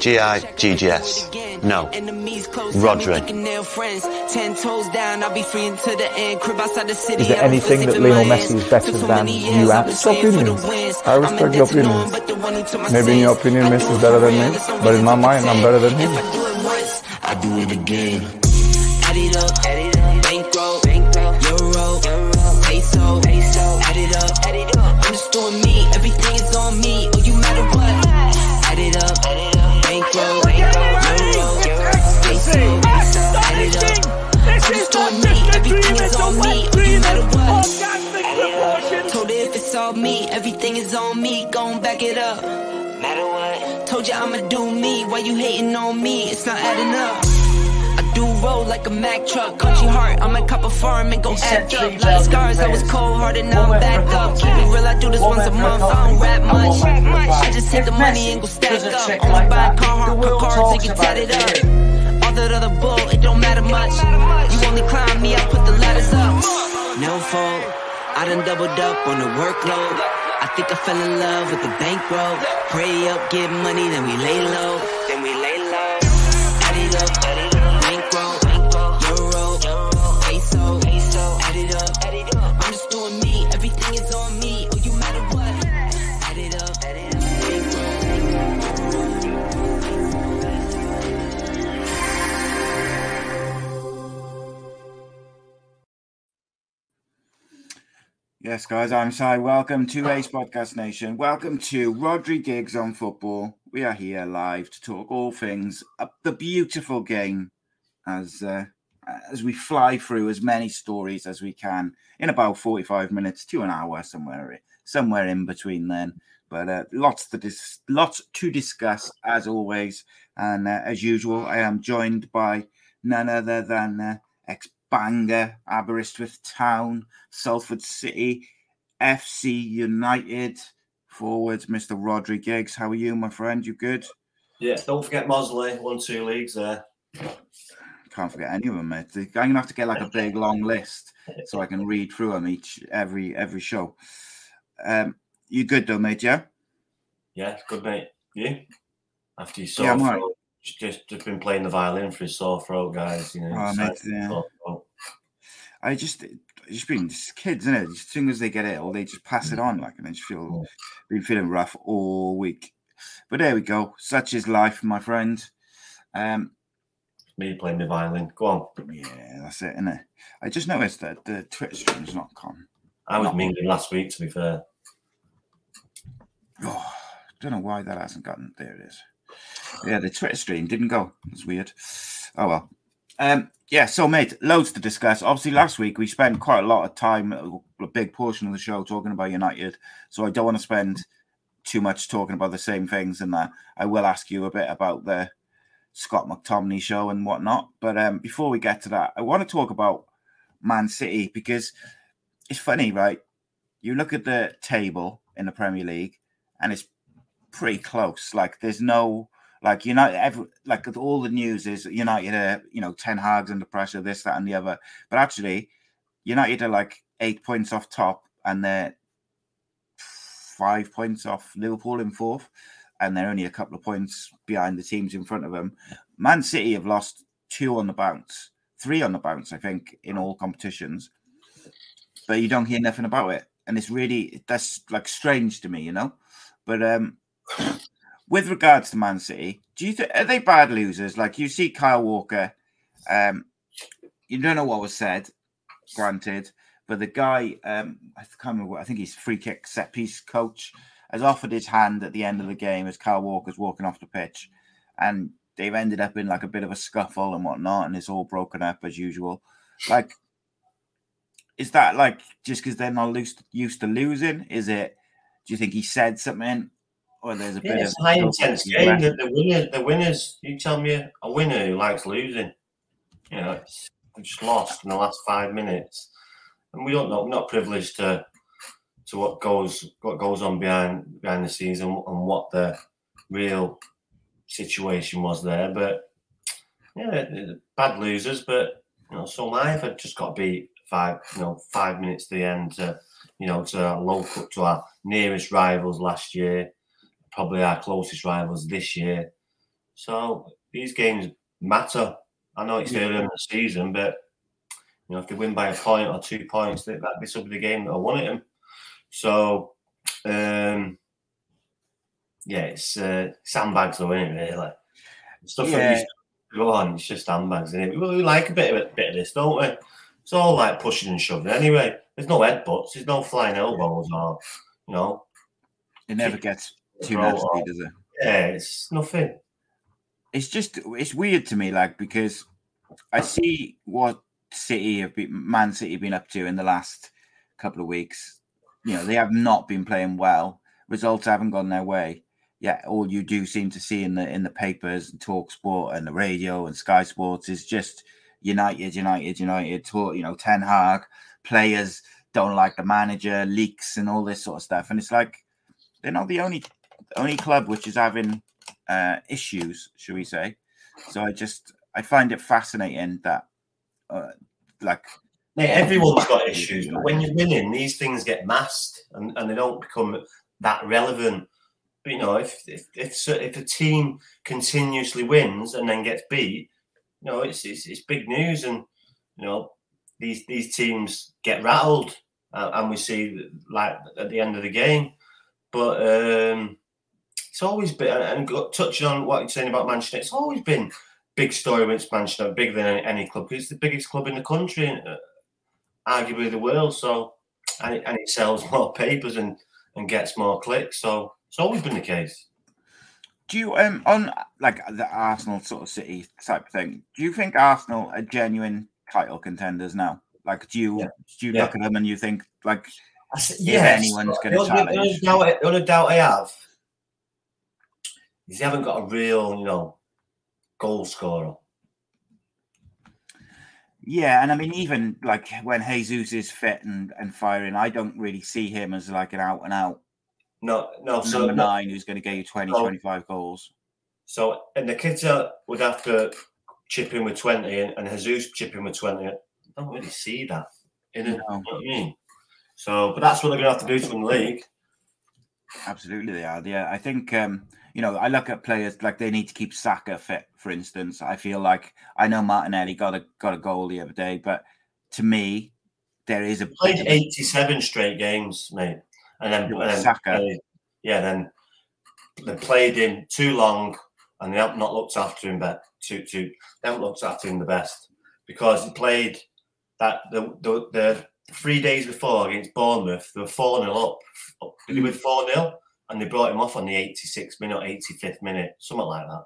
G-I-G-G-S. No. Rhodri. Is there anything that Lionel Messi is better than you at? It's opinions. I respect your opinions. Maybe in your opinion Messi is better than me, but in my mind I'm better than him. I do it again. Add it up, add it up. bankroll, euro, peso, add it up. I'm just doing me, everything is on me. Oh, you matter what? Add it up, on me. You matter what? Told her if it's all me, everything is on me. Gon' back it up. Matter what? Told you I'ma do me. Why you hating on me? It's not adding up. I do roll like a Mack truck. Country heart, I might cop a farm and go act up. Like scars, I was cold hearted, now I'm back up. Keep it real, I do this once a month. I don't rap much. I just take the money and go stack up. Only buy car, car cards and get tatted up. That other bull, it don't matter much. You only climb me, I put the ladders up. No fault, I done doubled up on the workload. I think I fell in love with the bankroll. Pray up, get money, then we lay low. Yes, guys, I'm Si. Welcome to Ace Podcast Nation. Welcome to Rhodri Giggs on Football. We are here live to talk all things the beautiful game as uh, as we fly through as many stories as we can in about 45 minutes to an hour, somewhere somewhere in between then. But uh, lots to dis- lots to discuss as always, and uh, as usual, I am joined by none other than uh, ex Bangor, Aberystwyth Town, Salford City, FC United forwards, Mr. Rhodri Giggs. How are you, my friend? You good? Yeah, don't forget Mossley, won two leagues there. Can't forget any of them, mate. I'm gonna have to get like a big long list so I can read through them each every every show. Um, you good though, mate? Yeah. Yeah, good mate. You? After you saw Yeah, sore I'm all right. throat, just just been playing the violin for his sore throat, guys. You know, Oh, mate, yeah. I just just been just kids, isn't it? As soon as they get it, or they just pass it on, like, and I just feel been feeling rough all week. But there we go. Such is life, my friend. Um, Me playing the violin. Go on. Yeah, that's it, isn't it? I just noticed that the Twitter stream's not gone. I was Not- mingling last week, to be fair. Oh, don't know why that hasn't gotten. There it is. Yeah, the Twitter stream didn't go. It's weird. Oh well. Um, yeah, so mate, loads to discuss. Obviously, last week we spent quite a lot of time, a big portion of the show talking about United. So I don't want to spend too much talking about the same things and that. I will ask you a bit about the Scott McTominay show and whatnot. But um, before we get to that, I want to talk about Man City because it's funny, right? You look at the table in the Premier League and it's pretty close. Like there's no Like United, every, like all the news is United are you know ten Hag's under pressure, this, that, and the other. But actually, United are like eight points off top, and they're five points off Liverpool in fourth, and they're only a couple of points behind the teams in front of them. Man City have lost two on the bounce, three on the bounce, I think, in all competitions. But you don't hear nothing about it, and it's really that's like strange to me, you know. But um, with regards to Man City, do you think are they bad losers? Like you see Kyle Walker, um, you don't know what was said, granted, but the guy, um, I can't remember. I think he's free kick set piece coach, has offered his hand at the end of the game as Kyle Walker's walking off the pitch, and they've ended up in like a bit of a scuffle and whatnot, and it's all broken up as usual. Like, is that like just because they're not used used to losing? Is it? Do you think he said something? Oh, or there's a yeah, bit it's of a high intense game. The, the winner, the winners. You tell me a winner who likes losing. You know, it's just lost in the last five minutes and we don't know. We're not privileged to to what goes what goes on behind behind the scenes and, and what the real situation was there. But yeah, bad losers. But you know, so life had just got beat five you know five minutes to the end. To, you know, to our local to our nearest rivals last year, probably our closest rivals this year. So these games matter. I know it's early in the season, but you know, if they win by a point or two points, that this will be the game that I won them. So, um, yeah, it's uh, sandbags though, isn't it? Really, stuff yeah. that go on. It's just sandbags, isn't it? We like a bit of a bit of this, don't we? It's all like pushing and shoving. Anyway, there's no headbutts, there's no flying elbows, or you know, it never gets too nasty, uh, does it? Yeah, it's nothing. It's just it's weird to me, like because I see what City have been Man City have been up to in the last couple of weeks. You know, they have not been playing well. Results haven't gone their way. Yeah, all you do seem to see in the in the papers and Talk Sport and the radio and Sky Sports is just United, United, United. Talk, you know, Ten Hag players don't like the manager, leaks and all this sort of stuff. And it's like they're not the only only club which is having uh, issues, should we say? So I just I find it fascinating that uh, like everyone's got issues, but when you're winning, these things get masked and, and they don't become that relevant. But, you know, if if if, if a team continuously wins and then gets beat, you know, it's it's, it's big news, and you know these these teams get rattled, uh, and we see like at the end of the game. But um, it's always been, and touching on what you're saying about Manchester, it's always been big story against Manchester, bigger than any, any club. It's the biggest club in the country, uh, arguably the world. So, and it, and it sells more papers and and gets more clicks. So it's always been the case. Do you um on like the Arsenal sort of City type of thing? Do you think Arsenal are genuine title contenders now? Like, do you yeah. do you yeah. look at them and you think like yes. if anyone's going to challenge? The only doubt I have is they haven't got a real, you know, goal scorer. Yeah, and I mean, even like when Jesus is fit and, and firing, I don't really see him as like an out and out. No, no. Number so nine, no, who's going to get you 20, so, 25 goals. So, and the kids would have to chip in with 20, and, and Jesus chip in with 20. I don't really see that. In no. you know what I mean? So, but that's what they're going to have to do to win the league. Absolutely, they are. Yeah, I think um, you know, I look at players like they need to keep Saka fit, for instance. I feel like I know Martinelli got a got a goal the other day, but to me, there is a played eighty seven straight games, mate, and then, and then Saka, played, yeah, then they played him too long, and they have not looked after him, but too too they haven't looked after him the best because he played that the the, the three days before against Bournemouth, they were four 0 up. Did he with four 0 and they brought him off on the 86th minute, 85th minute, something like that.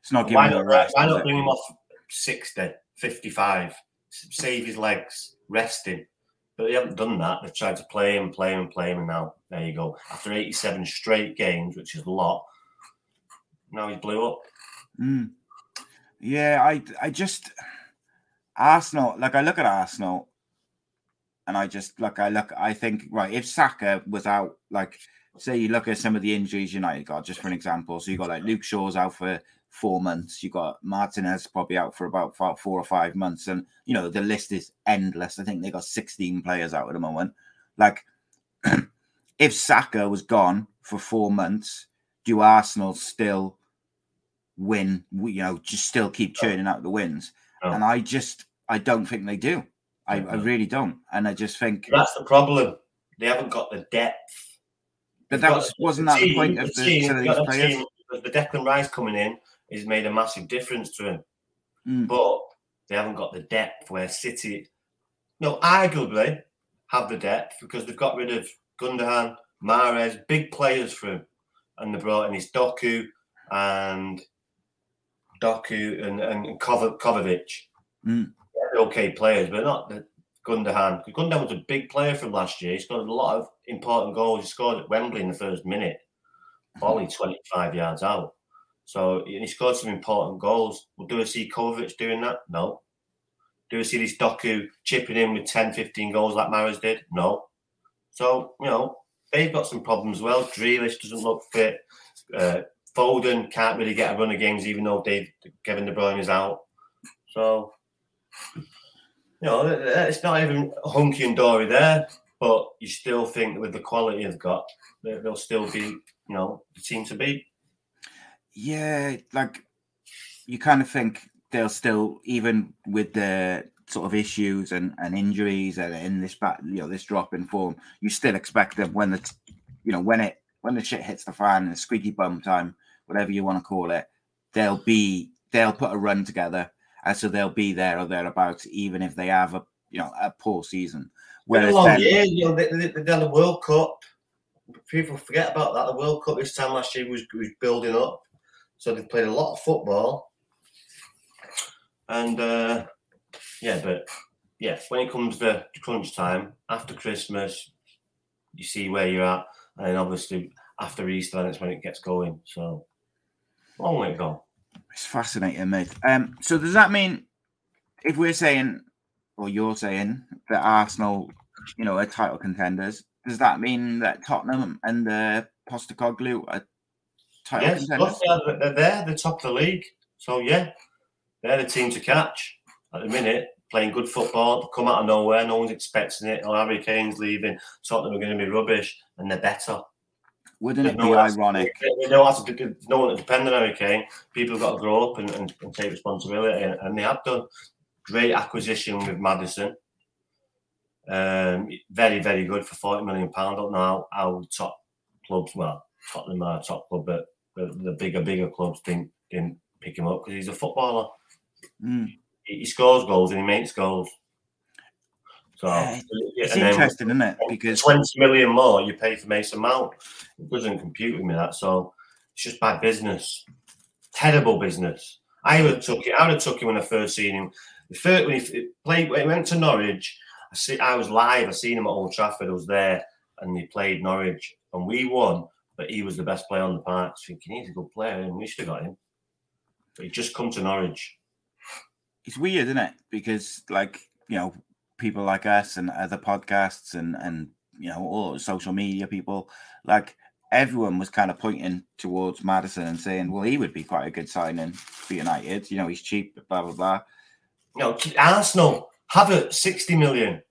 It's not giving why not, rest. Why not bring him off 60, 55, save his legs, rest him? But they haven't done that. They've tried to play him, play him, play him, and now there you go. After 87 straight games, which is a lot, now he blew up. Mm. Yeah, I, I just Arsenal. Like I look at Arsenal, and I just like I look. I think right if Saka was out, like say you look at some of the injuries United got, just for an example. So you got like Luke Shaw's out for four months. You got Martinez probably out for about four or five months, and you know the list is endless. I think they got 16 players out at the moment. Like, if Saka was gone for four months, do Arsenal still win? You know, just still keep churning out the wins? And I just, I don't think they do. I, I really don't, and I just think that's the problem. They haven't got the depth. But that was wasn't that the point of the, team, these players? Team, the Declan Rice coming in has made a massive difference to him, Mm. but they haven't got the depth where City, no, arguably have the depth because they've got rid of Gundogan, Mahrez, big players for him, and they brought in his Doku and Doku and and Kov- Kovacic. Mm. They're okay players, but not the Gundogan. Gundogan was a big player from last year. He scored a lot of important goals. He scored at Wembley in the first minute, volley 25 yards out. So he scored some important goals. Well, do I see Kovacic doing that? No. Do I see this Doku chipping in with 10, 15 goals like Mahrez did? No. So, you know, they've got some problems as well. Grealish doesn't look fit. Uh, Foden can't really get a run of games, even though Dave, Kevin De Bruyne is out. So, you know, it's not even hunky and dory there, but you still think with the quality they've got, they'll still be, you know, the team to beat. Yeah, like you kind of think they'll still, even with the sort of issues and, and injuries and in this back, you know, this drop in form, you still expect them when the, you know, when it when the shit hits the fan and the squeaky bum time, whatever you want to call it, they'll be they'll put a run together, and so they'll be there or thereabouts, even if they have a you know a poor season. Whereas long year, you know, they, they, they done the World Cup. People forget about that. The World Cup this time last year was, was building up. So they've played a lot of football. And uh, yeah, but yeah, when it comes to crunch time, after Christmas, you see where you're at. And then obviously after Easter, that's when it gets going. So long way to go. It's fascinating, mate. Um, so does that mean if we're saying, or you're saying that Arsenal, you know, are title contenders, does that mean that Tottenham and the Postecoglou are title yes, contenders? They're, they're there, the top of the league. So yeah, they're the team to catch at the minute. Playing good football, come out of nowhere. No one's expecting it. Oh, Harry Kane's leaving. Tottenham are going to be rubbish, and they're better. Wouldn't it be ironic? They know how to, no one to depend on Harry Kane. People have got to grow up and, and, and take responsibility, and, and, they have done. Great acquisition with Maddison. Um, very, very good for forty million pound. I don't know how, how top clubs, well, Tottenham are a top club, but the, the bigger, bigger clubs didn't, didn't pick him up because he's a footballer. Mm. He, he, scores goals and he makes goals. So yeah, it's interesting, isn't it? Because twenty million more you pay for Mason Mount, it doesn't compute with me that. So it's just bad business, terrible business. I would have took it. I would have took him when I first seen him. The first when he played, when he went to Norwich. I see. I was live. I seen him at Old Trafford. I was there, and he played Norwich, and we won. But he was the best player on the park. Thinking he's a good player, and we should have got him. But he just come to Norwich. It's weird, isn't it? Because like you know, people like us and other podcasts and and you know all social media people, like everyone was kind of pointing towards Maddison and saying, well, he would be quite a good signing for United. You know, he's cheap, blah blah blah. No, Arsenal have it sixty million.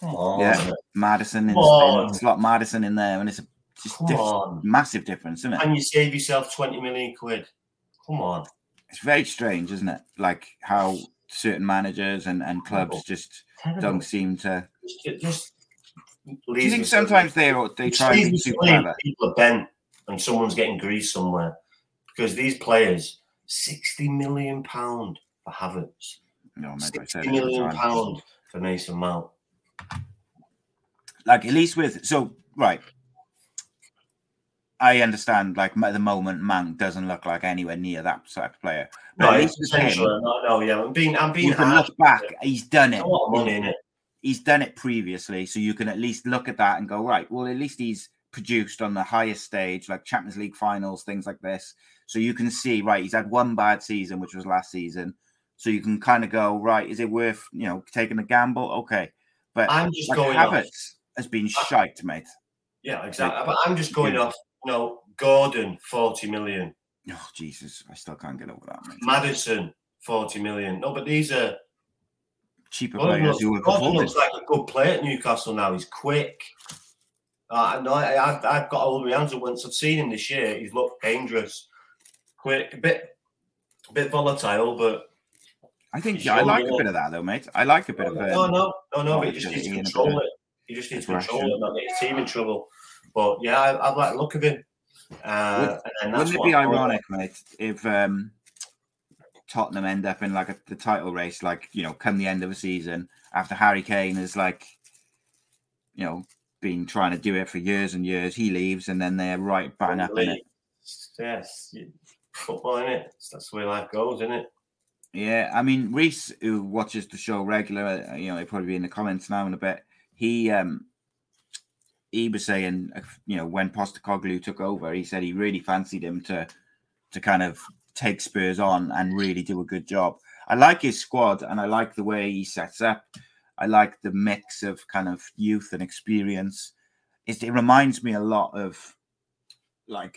Come on, yeah, Maddison. In Spain, it's a lot Maddison in there, and it's a just diff- massive difference, isn't it? And you save yourself twenty million quid. Come on. It's very strange, isn't it? Like how certain managers and, and clubs just Terrible. don't seem to. Just, just Do you think sometimes they they try to be too clever? People are bent and someone's getting greased somewhere because these players, sixty million pound for Havertz, no, sixty million pound for Mason Mount. Like at least with so right, I understand, like at the moment, Mount doesn't look like anywhere near that type of player. But no, he's potential. No, no, yeah, I'm being, I'm being. You can look back. He's done it. A lot of money. He's done it previously, so you can at least look at that and go, right. Well, at least he's produced on the highest stage, like Champions League finals, things like this. So you can see, right, he's had one bad season, which was last season. So you can kind of go, right, is it worth you know taking a gamble? Okay, but I'm just like going. Havertz has been shite, mate. Yeah, exactly. But I'm just going off. You know, Gordon, forty million. Oh Jesus, I still can't get over that. Mate. Maddison, forty million. No, but these are cheaper Gordon players looks, who Gordon looks like a good player at Newcastle now. He's quick. Uh, no, I, I've, I've got all my hands up once I've seen him this year. He's looked dangerous, quick, a bit, a bit volatile, but I think yeah, I like a bit of that though, mate. I like a bit of. Um, no, no, no, no. But he just needs to control it. He just needs to control it, not get his team in trouble. But yeah, I, I like the look of him. Uh, Would, wouldn't it be ironic, mate, if um, Tottenham end up in like a, the title race, like you know, come the end of the season after Harry Kane is like, you know, been trying to do it for years and years. He leaves, and then they're right bang up in it. Yes, football in it. That's the way life goes, isn't it? Yeah, I mean, Reese, who watches the show regular, uh, you know, he'll probably be in the comments now in a bit. He um he was saying, you know, when Postecoglou took over, he said he really fancied him to to kind of take Spurs on and really do a good job. I like his squad and I like the way he sets up. I like the mix of kind of youth and experience. It reminds me a lot of like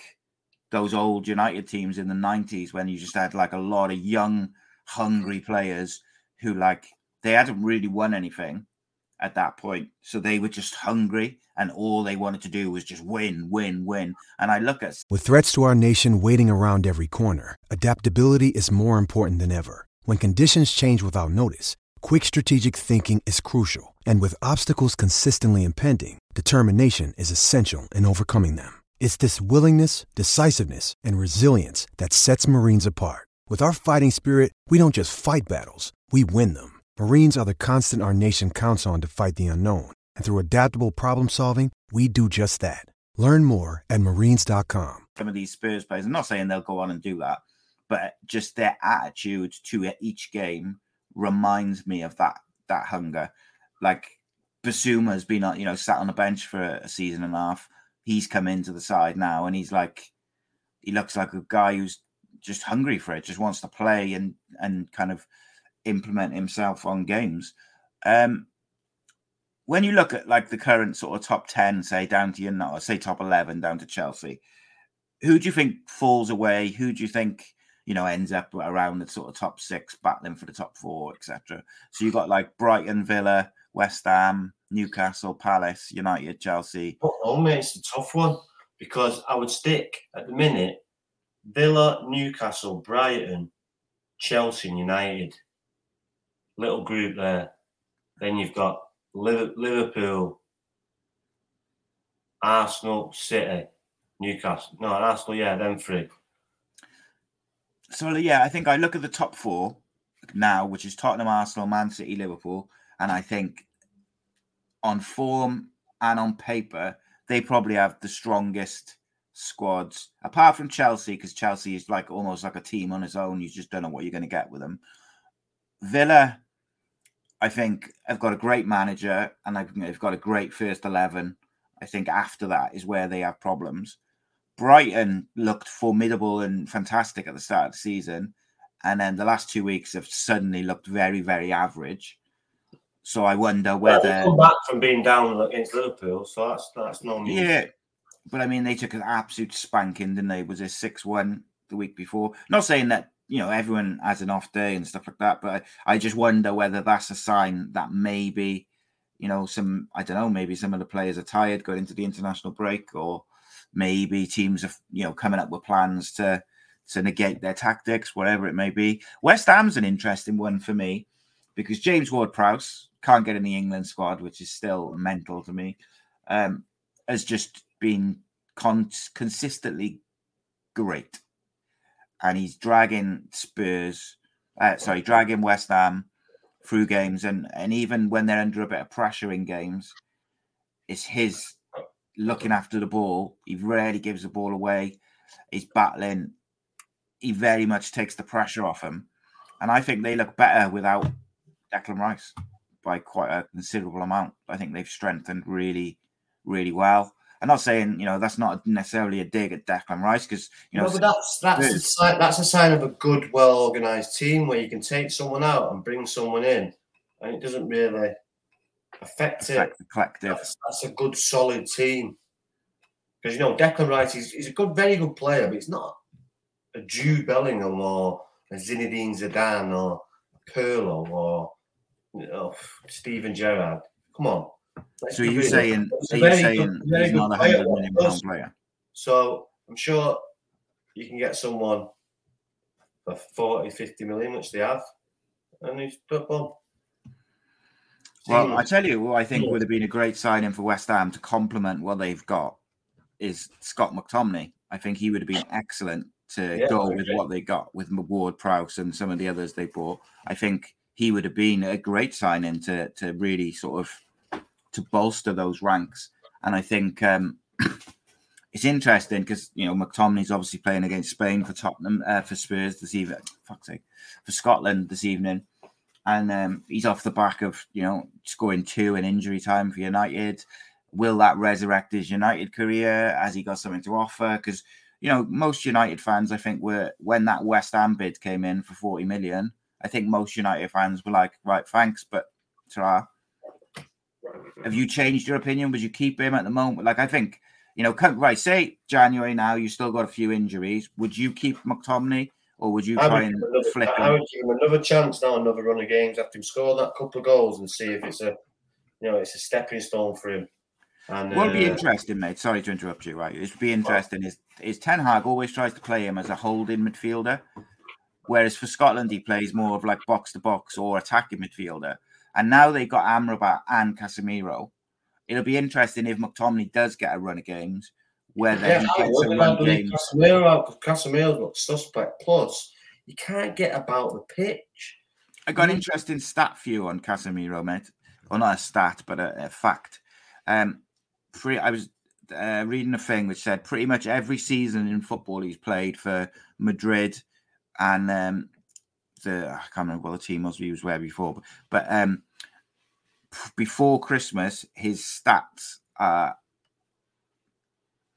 those old United teams in the 90s when you just had like a lot of young, hungry players who like they hadn't really won anything at that point. So they were just hungry and all they wanted to do was just win, win, win. And I look at with threats to our nation waiting around every corner, adaptability is more important than ever. When conditions change without notice, quick strategic thinking is crucial. And with obstacles consistently impending, determination is essential in overcoming them. It's this willingness, decisiveness, and resilience that sets Marines apart. With our fighting spirit, we don't just fight battles, we win them. Marines are the constant our nation counts on to fight the unknown. And through adaptable problem solving, we do just that. Learn more at marines.com. Some of these Spurs players, I'm not saying they'll go on and do that, but just their attitude to each game reminds me of that that hunger. Like Bissouma's been, you know, sat on the bench for a season and a half. He's come into the side now, and he's like, he looks like a guy who's just hungry for it, just wants to play and and kind of implement himself on games. Um, when you look at like the current sort of top 10, say down to you know, say top 11 down to Chelsea, who do you think falls away? Who do you think, you know, ends up around the sort of top six, battling for the top four, etc.? So you've got like Brighton, Villa, West Ham, Newcastle, Palace, United, Chelsea. Oh, mate, it's a tough one because I would stick at the minute Villa, Newcastle, Brighton, Chelsea, United. Little group there. Then you've got Liverpool, Arsenal, City, Newcastle. No, Arsenal, yeah, them three. So yeah, I think I look at the top four now, which is Tottenham, Arsenal, Man City, Liverpool, and I think on form and on paper, they probably have the strongest squads, apart from Chelsea, because Chelsea is like almost like a team on its own. You just don't know what you're going to get with them. Villa, I think have got a great manager and they've got a great first 11. I think after that is where they have problems. Brighton looked formidable and fantastic at the start of the season. And then the last two weeks have suddenly looked very, very average. So I wonder whether. Well, come back from being down against Liverpool. So that's that's no news. Yeah. But I mean, they took an absolute spanking, didn't they? Was it 6 1 the week before? Not saying that you know everyone has an off day and stuff like that but I, I just wonder whether that's a sign that maybe you know some i don't know maybe some of the players are tired going into the international break or maybe teams are you know coming up with plans to to negate their tactics whatever it may be. West ham's an interesting one for me because james ward-prowse can't get in the england squad which is still mental to me um has just been con- consistently great and he's dragging Spurs, uh, sorry, dragging West Ham through games, and and even when they're under a bit of pressure in games, it's his looking after the ball. He rarely gives the ball away. He's battling. He very much takes the pressure off him, and I think they look better without Declan Rice by quite a considerable amount. I think they've strengthened really, really well. I'm not saying you know that's not necessarily a dig at Declan Rice because you know. No, but that's that's a sign, that's a sign of a good, well organized team where you can take someone out and bring someone in, and it doesn't really affect, affect it. The collective. That's, that's, a good, solid team. Because you know Declan Rice is he's a good, very good player, but he's not a Jude Bellingham or a Zinedine Zidane or Pirlo or you know, Steven Gerrard. Come on. So are you saying, are you saying good, he's not a hundred million pound player? So I'm sure you can get someone for 40, 50 million, which they have, and he's put on. Well, I tell you what I think would have been a great signing for West Ham to complement what they've got is Scott McTominay. I think he would have been excellent to yeah, go with what they got with Ward Prowse and some of the others they bought. I think he would have been a great signing to to really sort of to bolster those ranks. And I think um, it's interesting because you know McTominay's obviously playing against Spain for Tottenham uh, for Spurs this evening. Fuck's sake, for Scotland this evening and um, he's off the back of you know scoring two in injury time for United. Will that resurrect his United career? Has he got something to offer? Because you know most United fans, I think, were when that West Ham bid came in for forty million. I think most United fans were like, right, thanks, but ta Have you changed your opinion? Would you keep him at the moment? Like, I think, you know, right, say January now, you still got a few injuries. Would you keep McTominay or would you try and another, flip I would give him another chance now, another run of games after him score that couple of goals and see if it's a, you know, it's a stepping stone for him. And what would uh, be interesting, mate? Sorry to interrupt you. Right, it'd be interesting. Is is Ten Hag always tries to play him as a holding midfielder, whereas for Scotland he plays more of like box to box or attacking midfielder. And now they've got Amrabat and Casemiro. It'll be interesting if McTominay does get a run of games whether yeah, he gets a run game. Casemiro, Casemiro's got suspect. Plus, you can't get about the pitch. I got an interesting stat for you on Casemiro, mate. Well, not a stat, but a, a fact. Um, I was uh, reading a thing which said pretty much every season in football he's played for Madrid and um, the I can't remember what the team was he was where before, but, but um, before Christmas his stats are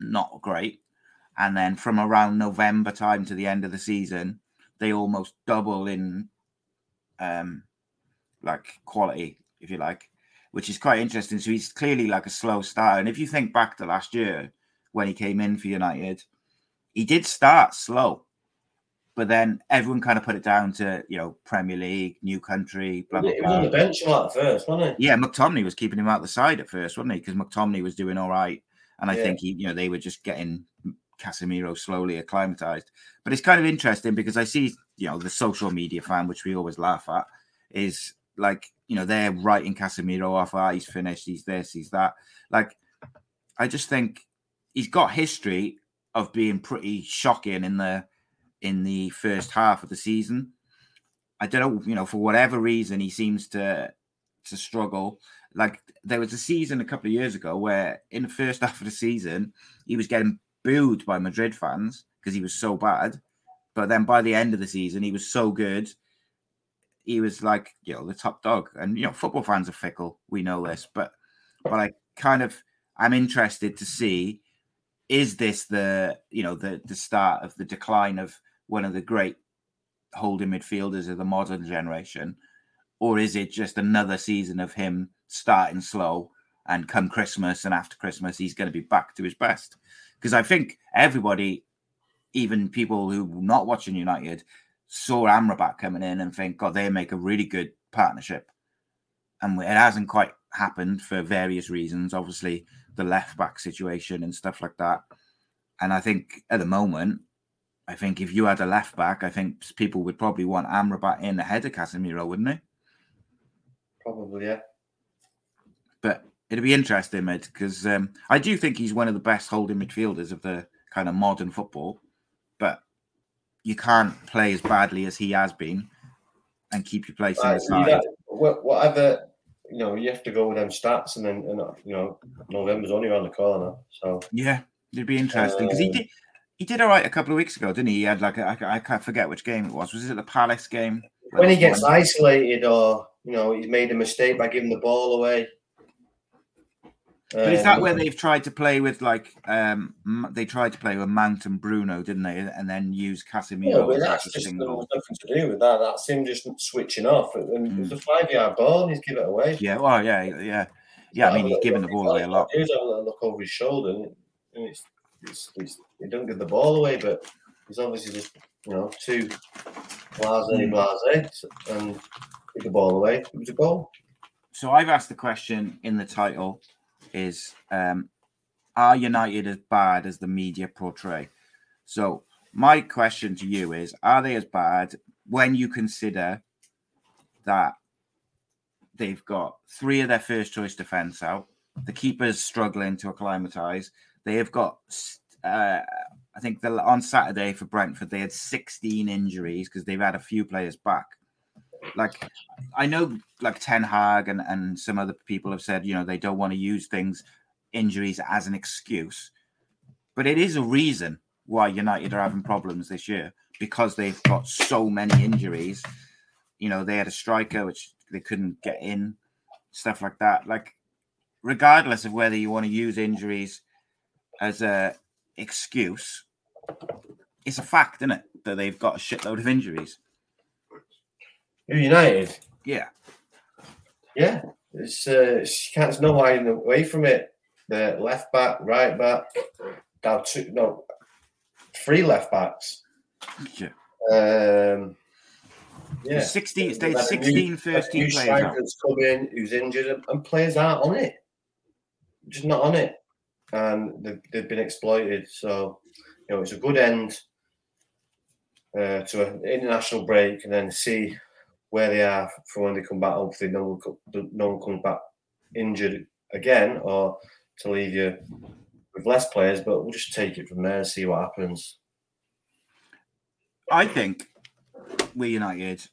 not great. And then from around November time to the end of the season, they almost double in um like quality, if you like, which is quite interesting. So he's clearly like a slow starter. And if you think back to last year when he came in for United, he did start slow. But then everyone kind of put it down to you know Premier League, new country, blah blah. He was on the bench a lot at first, wasn't he? Yeah, McTominay was keeping him out the side at first, wasn't he? Because McTominay was doing all right and I yeah. think he, you know, they were just getting Casemiro slowly acclimatized. But it's kind of interesting because I see, you know, the social media fan, which we always laugh at, is like, you know, they're writing Casemiro off. Ah, he's finished. He's this. He's that. Like, I just think he's got history of being pretty shocking in the in the first half of the season. I don't know, you know, for whatever reason, he seems to to struggle. Like there was a season a couple of years ago where in the first half of the season he was getting booed by Madrid fans because he was so bad. But then by the end of the season, he was so good. He was like, you know, the top dog. And you know, football fans are fickle. We know this, but but I kind of I'm interested to see is this the you know the the start of the decline of one of the great holding midfielders of the modern generation, or is it just another season of him starting slow and come Christmas and after Christmas he's going to be back to his best? Because I think everybody, even people who not watching United, saw Amrabat coming in and think, God, they make a really good partnership. And it hasn't quite happened for various reasons. Obviously, the left back situation and stuff like that. And I think at the moment, I think if you had a left back, I think people would probably want Amrabat in ahead of Casemiro, wouldn't they? Probably, yeah. But it'll be interesting, mate, because um, I do think he's one of the best holding midfielders of the kind of modern football. But you can't play as badly as he has been and keep your place in the side. whatever, you know, you have to go with them stats, and then and, you know, November's only around the corner. So yeah, it'd be interesting because um, he did. He did all right a couple of weeks ago, didn't he? He had like a, I, I can't forget which game it was. Was it the Palace game? When he gets isolated or you know, he's made a mistake by giving the ball away. But is that um, where they've tried to play with like um they tried to play with Mount and Bruno, didn't they? And then use Casemiro. Yeah, that's just nothing to do with that. That's him just switching off. And mm. it's a five yard ball and he's giving it away. Yeah, well, yeah, yeah. Yeah, I mean he's giving the ball away a lot. He's having a look over his shoulder and it's it's, it's, he don't give the ball away, but he's obviously just you know too blase, Hmm. blase, and give the ball away. It was a goal. So I've asked the question in the title: Is um, are United as bad as the media portray? So my question to you is: Are they as bad when you consider that they've got three of their first choice defence out? The keeper's struggling to acclimatise. They have got, uh, I think, the, on Saturday for Brentford, they had 16 injuries because they've had a few players back. Like, I know, like Ten Hag and, and some other people have said, you know, they don't want to use things, injuries as an excuse. But it is a reason why United are having problems this year because they've got so many injuries. You know, they had a striker which they couldn't get in, stuff like that. Like, regardless of whether you want to use injuries as a excuse, it's a fact, isn't it, that they've got a shitload of injuries. Who United? Yeah. Yeah, it's uh, you can't hiding away from it. The left back, right back, down two, no, three left backs. Yeah. Um, yeah, There's 16 They've there's had a 16 new- first team players striker out. that's come in who's injured and- and players aren't on it. Just not on it, and they've, they've been exploited. So you know it's a good end uh, to an international break, and then see where they are for when they come back. Hopefully, no one no one comes back injured again, or to leave you with less players. But we'll just take it from there and see what happens. I think we United,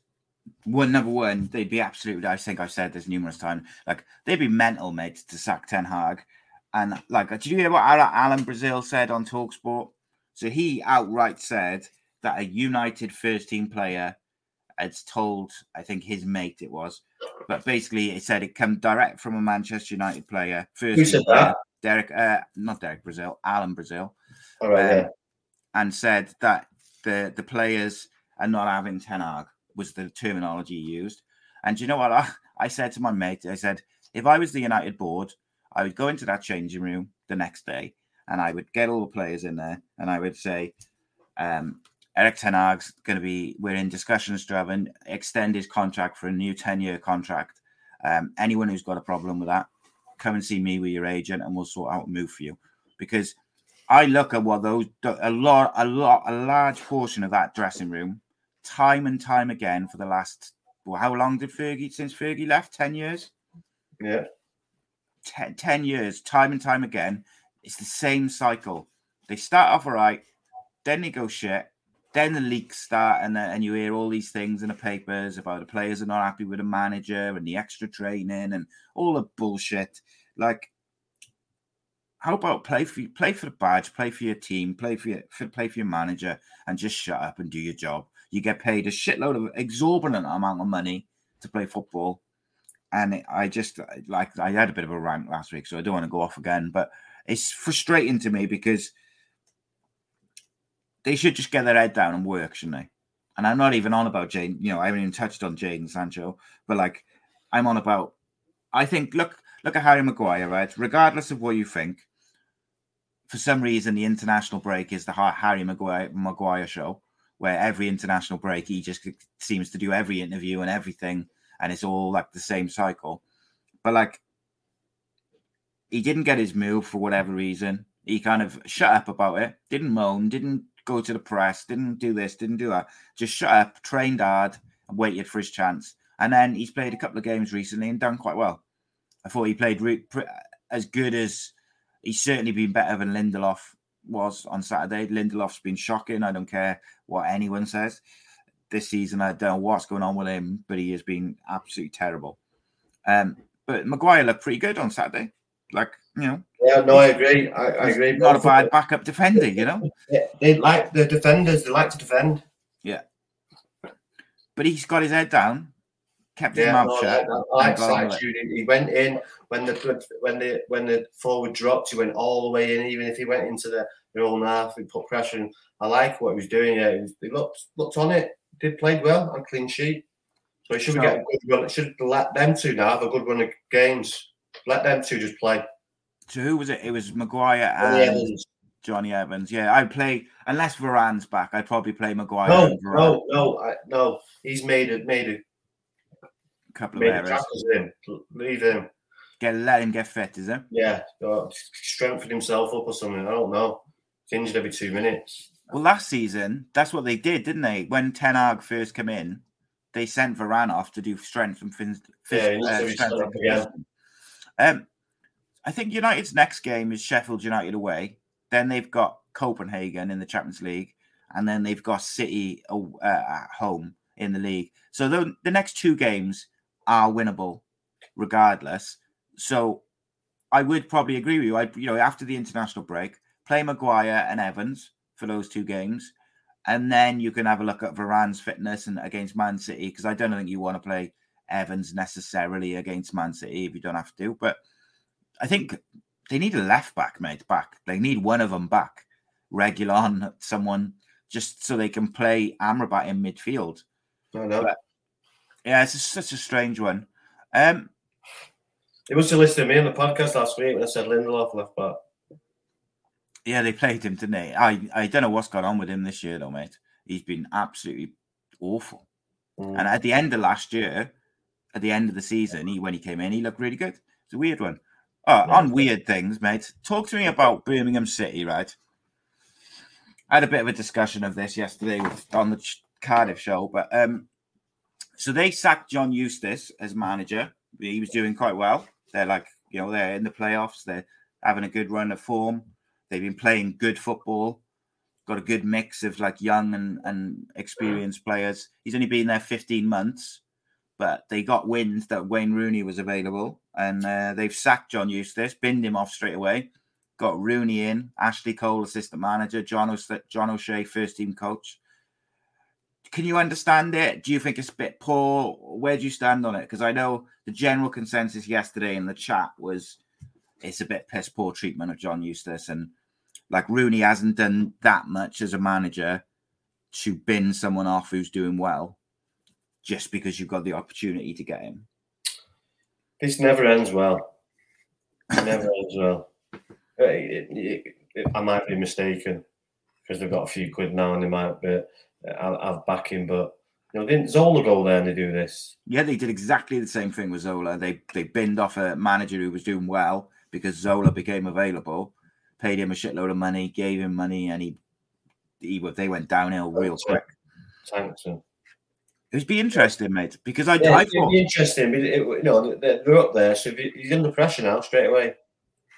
one number one, they'd be absolutely. I think I've said this numerous times. Like they'd be mental, mate, to sack Ten Hag. And like, did you hear what Alan Brazil said on Talksport? So he outright said that a United first team player had told, I think his mate it was, but basically it said it come direct from a Manchester United player. First Who said player, that? Derek, uh, not Derek Brazil, Alan Brazil All right, um, yeah. and said that the the players are not having Ten Hag was the terminology used. And do you know what I, I said to my mate? I said, if I was the United board, I would go into that changing room the next day and I would get all the players in there and I would say, um, Erik Ten Hag's going to be, we're in discussions to have an extend his contract for a new 10 year contract. Um, anyone who's got a problem with that, come and see me with your agent and we'll sort out a move for you. Because I look at what those a lot, a lot, a large portion of that dressing room, time and time again for the last. Well, how long did Fergie since Fergie left? Ten years. Yeah. Ten, 10 years, time and time again. It's the same cycle. They start off all right, then they go shit, then the leaks start, and then, and you hear all these things in the papers about the players are not happy with the manager and the extra training and all the bullshit. Like, how about play for play for the badge, play for your team, play for your for, play for your manager, and just shut up and do your job. You get paid a shitload of exorbitant amount of money to play football, and it, I just uh, like I had a bit of a rant last week, so I don't want to go off again. But it's frustrating to me because they should just get their head down and work, shouldn't they? And I'm not even on about Jane. You know, I haven't even touched on Jadon Sancho, but like I'm on about. I think look look at Harry Maguire, right? Regardless of what you think, for some reason the international break is the Harry Maguire Maguire show, where every international break he just seems to do every interview and everything, and it's all like the same cycle. But like, he didn't get his move for whatever reason. He kind of shut up about it, didn't moan, didn't go to the press, didn't do this, didn't do that. Just shut up, trained hard, and waited for his chance. And then he's played a couple of games recently and done quite well. I thought he played re- pre- as good as he's certainly been better than Lindelof was on Saturday. Lindelof's been shocking. I don't care what anyone says. This season, I don't know what's going on with him, but he has been absolutely terrible. Um, but Maguire looked pretty good on Saturday. Like, you know, Yeah, no, I agree. I, I agree. Not a bad backup defender, you know. Yeah, they like the defenders. They like to defend. Yeah. But he's got his head down, kept his Yeah, mouth no, shut. I like and his got on with it. attitude. He went in when the when the when the forward dropped. He went all the way in. Even if he went into the their own half, he put pressure. In. I like what he was doing. Yeah, he, was, he looked looked on it. Did played well on clean sheet. So he should So- get a good run. Should let them two now have a good run of games. Let them two just play. So who was it? It was Maguire and Evans. Jonny Evans. Yeah, I'd play unless Varane's back. I'd probably play Maguire. No, no, no, I, no. He's made it. Made a couple made of errors. in. Leave him. Get let him get fit, is it? Yeah, strengthen himself up or something. I don't know. He's injured every two minutes. Well, last season, that's what they did, didn't they? When Ten Hag first came in, they sent Varane off to do strength and fin- yeah, uh, strength and um, I think United's next game is Sheffield United away. Then they've got Copenhagen in the Champions League, and then they've got City uh, at home in the league. So the, the next two games are winnable, regardless. So I would probably agree with you. I, you know, after the international break, play Maguire and Evans for those two games, and then you can have a look at Varane's fitness and against Man City because I don't think you want to play Evans necessarily against Man City if you don't have to. But I think they need a left back, mate, back. They need one of them back, Reguilón, someone just so they can play Amrabat in midfield. I know. But, yeah, it's such a strange one. Um, it was to listen to me on the podcast last week when I said Lindelof left back. Yeah, they played him, didn't they? I, I don't know what's gone on with him this year, though, mate. He's been absolutely awful. Mm. And at the end of last year, at the end of the season, he when he came in, he looked really good. It's a weird one. Oh, on weird things, mate. Talk to me about Birmingham City, right? I had a bit of a discussion of this yesterday with, on the Cardiff show, but um, so they sacked John Eustace as manager. He was doing quite well. They're like, you know, they're in the playoffs. They're having a good run of form. They've been playing good football. Got a good mix of like young and, and experienced players. He's only been there 15 months, but they got wind that Wayne Rooney was available and uh, they've sacked John Eustace, binned him off straight away. Got Rooney in, Ashley Cole, assistant manager, John, o- John O'Shea, first team coach. Can you understand it? Do you think it's a bit poor? Where do you stand on it? Because I know the general consensus yesterday in the chat was it's a bit piss poor treatment of John Eustace. And like Rooney hasn't done that much as a manager to bin someone off who's doing well just because you've got the opportunity to get him. This never ends well. It never ends well. Uh, it, it, it, I might be mistaken because they've got a few quid now and they might be, uh, I'll, I'll back him. But you know, didn't Zola go there and they do this? Yeah, they did exactly the same thing with Zola. They they binned off a manager who was doing well because Zola became available, paid him a shitload of money, gave him money, and he he they went downhill real quick. Thanks. It would be interesting, mate, because I, yeah, I thought it'd be interesting. It, it, you know, they're up there, so he's under pressure now straight away.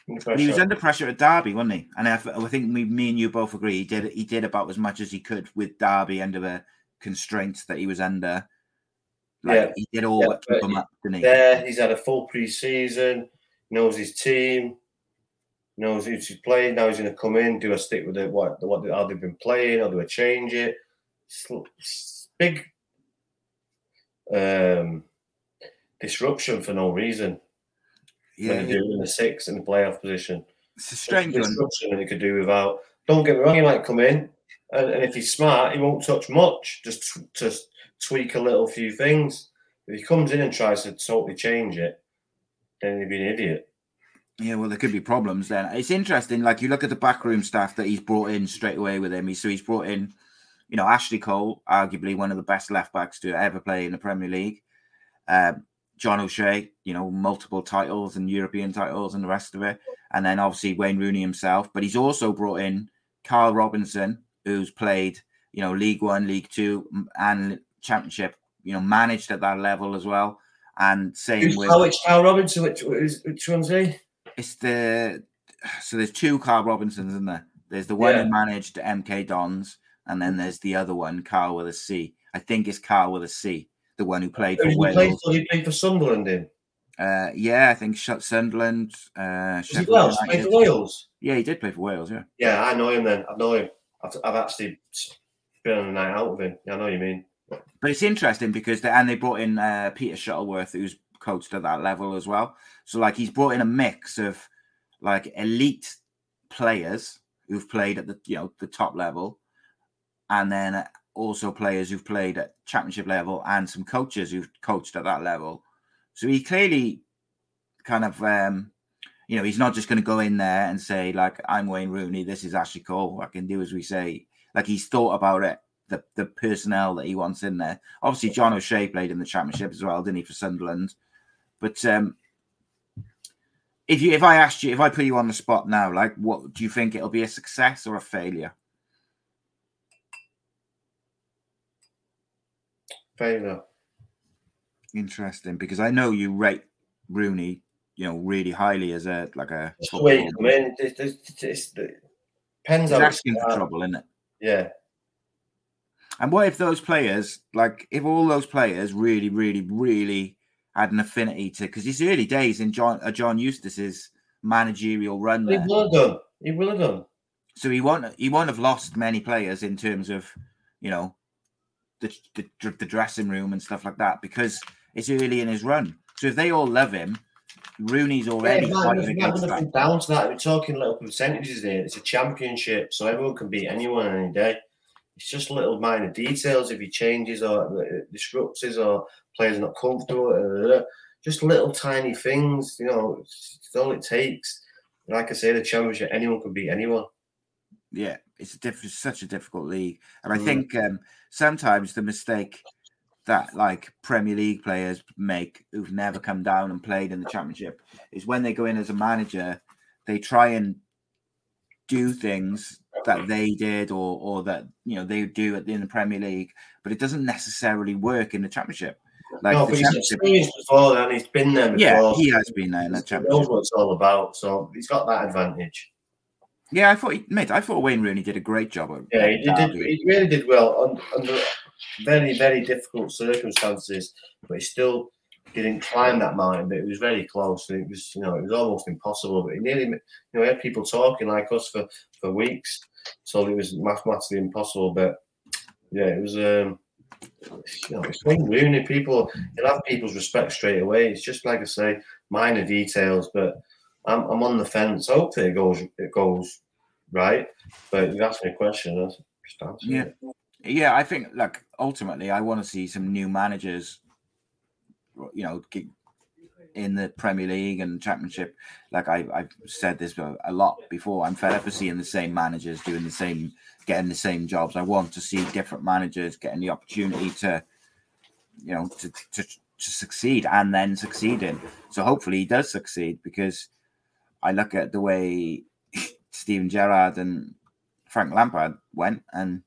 He was under pressure at Derby, wasn't he? And I, I think we, me and you both agree he did he did about as much as he could with Derby under the constraints that he was under. Like, yeah, he did all yeah, keep him up, didn't he? There, he's had a full pre-season, knows his team, knows who's playing. Now he's going to come in, do I stick with it. What what how they've been playing, or do a change it? It's big um, disruption for no reason. Yeah, when you're in the six in the playoff position. It's a strange it's disruption and he could do without. Don't get me wrong, he might come in, and, and if he's smart, he won't touch much. Just just tweak a little few things. If he comes in and tries to totally change it, then he'd be an idiot. Yeah, well, there could be problems then. It's interesting. Like you look at the backroom staff that he's brought in straight away with him. So he's brought in you know, Ashley Cole, arguably one of the best left backs to ever play in the Premier League. Um, John O'Shea, you know, multiple titles and European titles and the rest of it. And then obviously Wayne Rooney himself. But he's also brought in Carl Robinson, who's played, you know, League One, League Two, and Championship, you know, managed at that level as well. And same Who's with. Oh, which Karl Robinson, which, which one's he? It's the. So there's two Carl Robinsons in there. There's the one yeah. who managed MK Dons, and then there's the other one, Carl with a C. I think it's Carl with a C, the one who played for Wales. Played for, he played for Sunderland in. Uh, yeah, I think Sunderland. Uh, he Wales? Played for Wales. Yeah, he did play for Wales. Yeah. Yeah, I know him. Then I know him. I've, I've actually been on a night out with him. Yeah, I know what you mean. But it's interesting because they, and they brought in uh, Peter Shuttleworth, who's coached at that level as well. So like he's brought in a mix of like elite players who've played at the you know the top level, and then also players who've played at championship level and some coaches who've coached at that level. So he clearly kind of um, you know, he's not just going to go in there and say like, "I'm Wayne Rooney. This is Ashley Cole. I can do as we say." Like he's thought about it, the the personnel that he wants in there. Obviously, John O'Shea played in the championship as well, didn't he, for Sunderland? But um, if you if I asked you if I put you on the spot now, like what do you think it'll be a success or a failure? Failure. Interesting, because I know you rate Rooney, you know, really highly as a like a. It's the way you come in. It's, it's, it's, it depends He's how asking for trouble, isn't it? Yeah. And what if those players, like, if all those players really, really, really had an affinity to, because it's early days in John uh, John Eustace's managerial run. He will have done. He will have done. So he won't he won't have lost many players in terms of, you know, the the, the dressing room and stuff like that because it's early in his run. So if they all love him, Rooney's already Yeah, man, nothing that. down to that. We're talking little percentages here. It's a championship, so everyone can beat anyone any day. It's just little minor details if he changes or uh, disrupts us or players not comfortable. uh, Just little tiny things, you know. It's, it's all it takes. Like I say, the championship, anyone can beat anyone. Yeah, it's a diff- such a difficult league, and I Mm. think um, sometimes the mistake that like Premier League players make who've never come down and played in the Championship is when they go in as a manager, they try and do things that they did or or that you know they do at the, in the Premier League, but it doesn't necessarily work in the Championship. Like no, but he's experienced before then. He's been there before. yeah, he has been there in the He knows what it's all about, so he's got that advantage. Yeah, I thought, he, mate, I thought Wayne Rooney did a great job. At, Yeah, he did. He really did well under very, very difficult circumstances, but he still didn't climb that mountain. But it was very close. and It was, you know, it was almost impossible. But he nearly, you know, he had people talking like us for for weeks, so it was mathematically impossible. But yeah, it was. um you know, it's Wayne Rooney. People, you'll have people's respect straight away. It's just like I say, minor details. But I'm, I'm on the fence. Hopefully, it goes, it goes right. But you asked me a question. That's just answer Yeah. it. Yeah, I think like ultimately, I want to see some new managers. You know, in the Premier League and Championship. Like I, I've said this a lot before. I'm fed up of seeing the same managers doing the same, getting the same jobs. I want to see different managers getting the opportunity to, you know, to to, to succeed and then succeeding. So hopefully he does succeed because I look at the way Steven Gerrard and Frank Lampard went and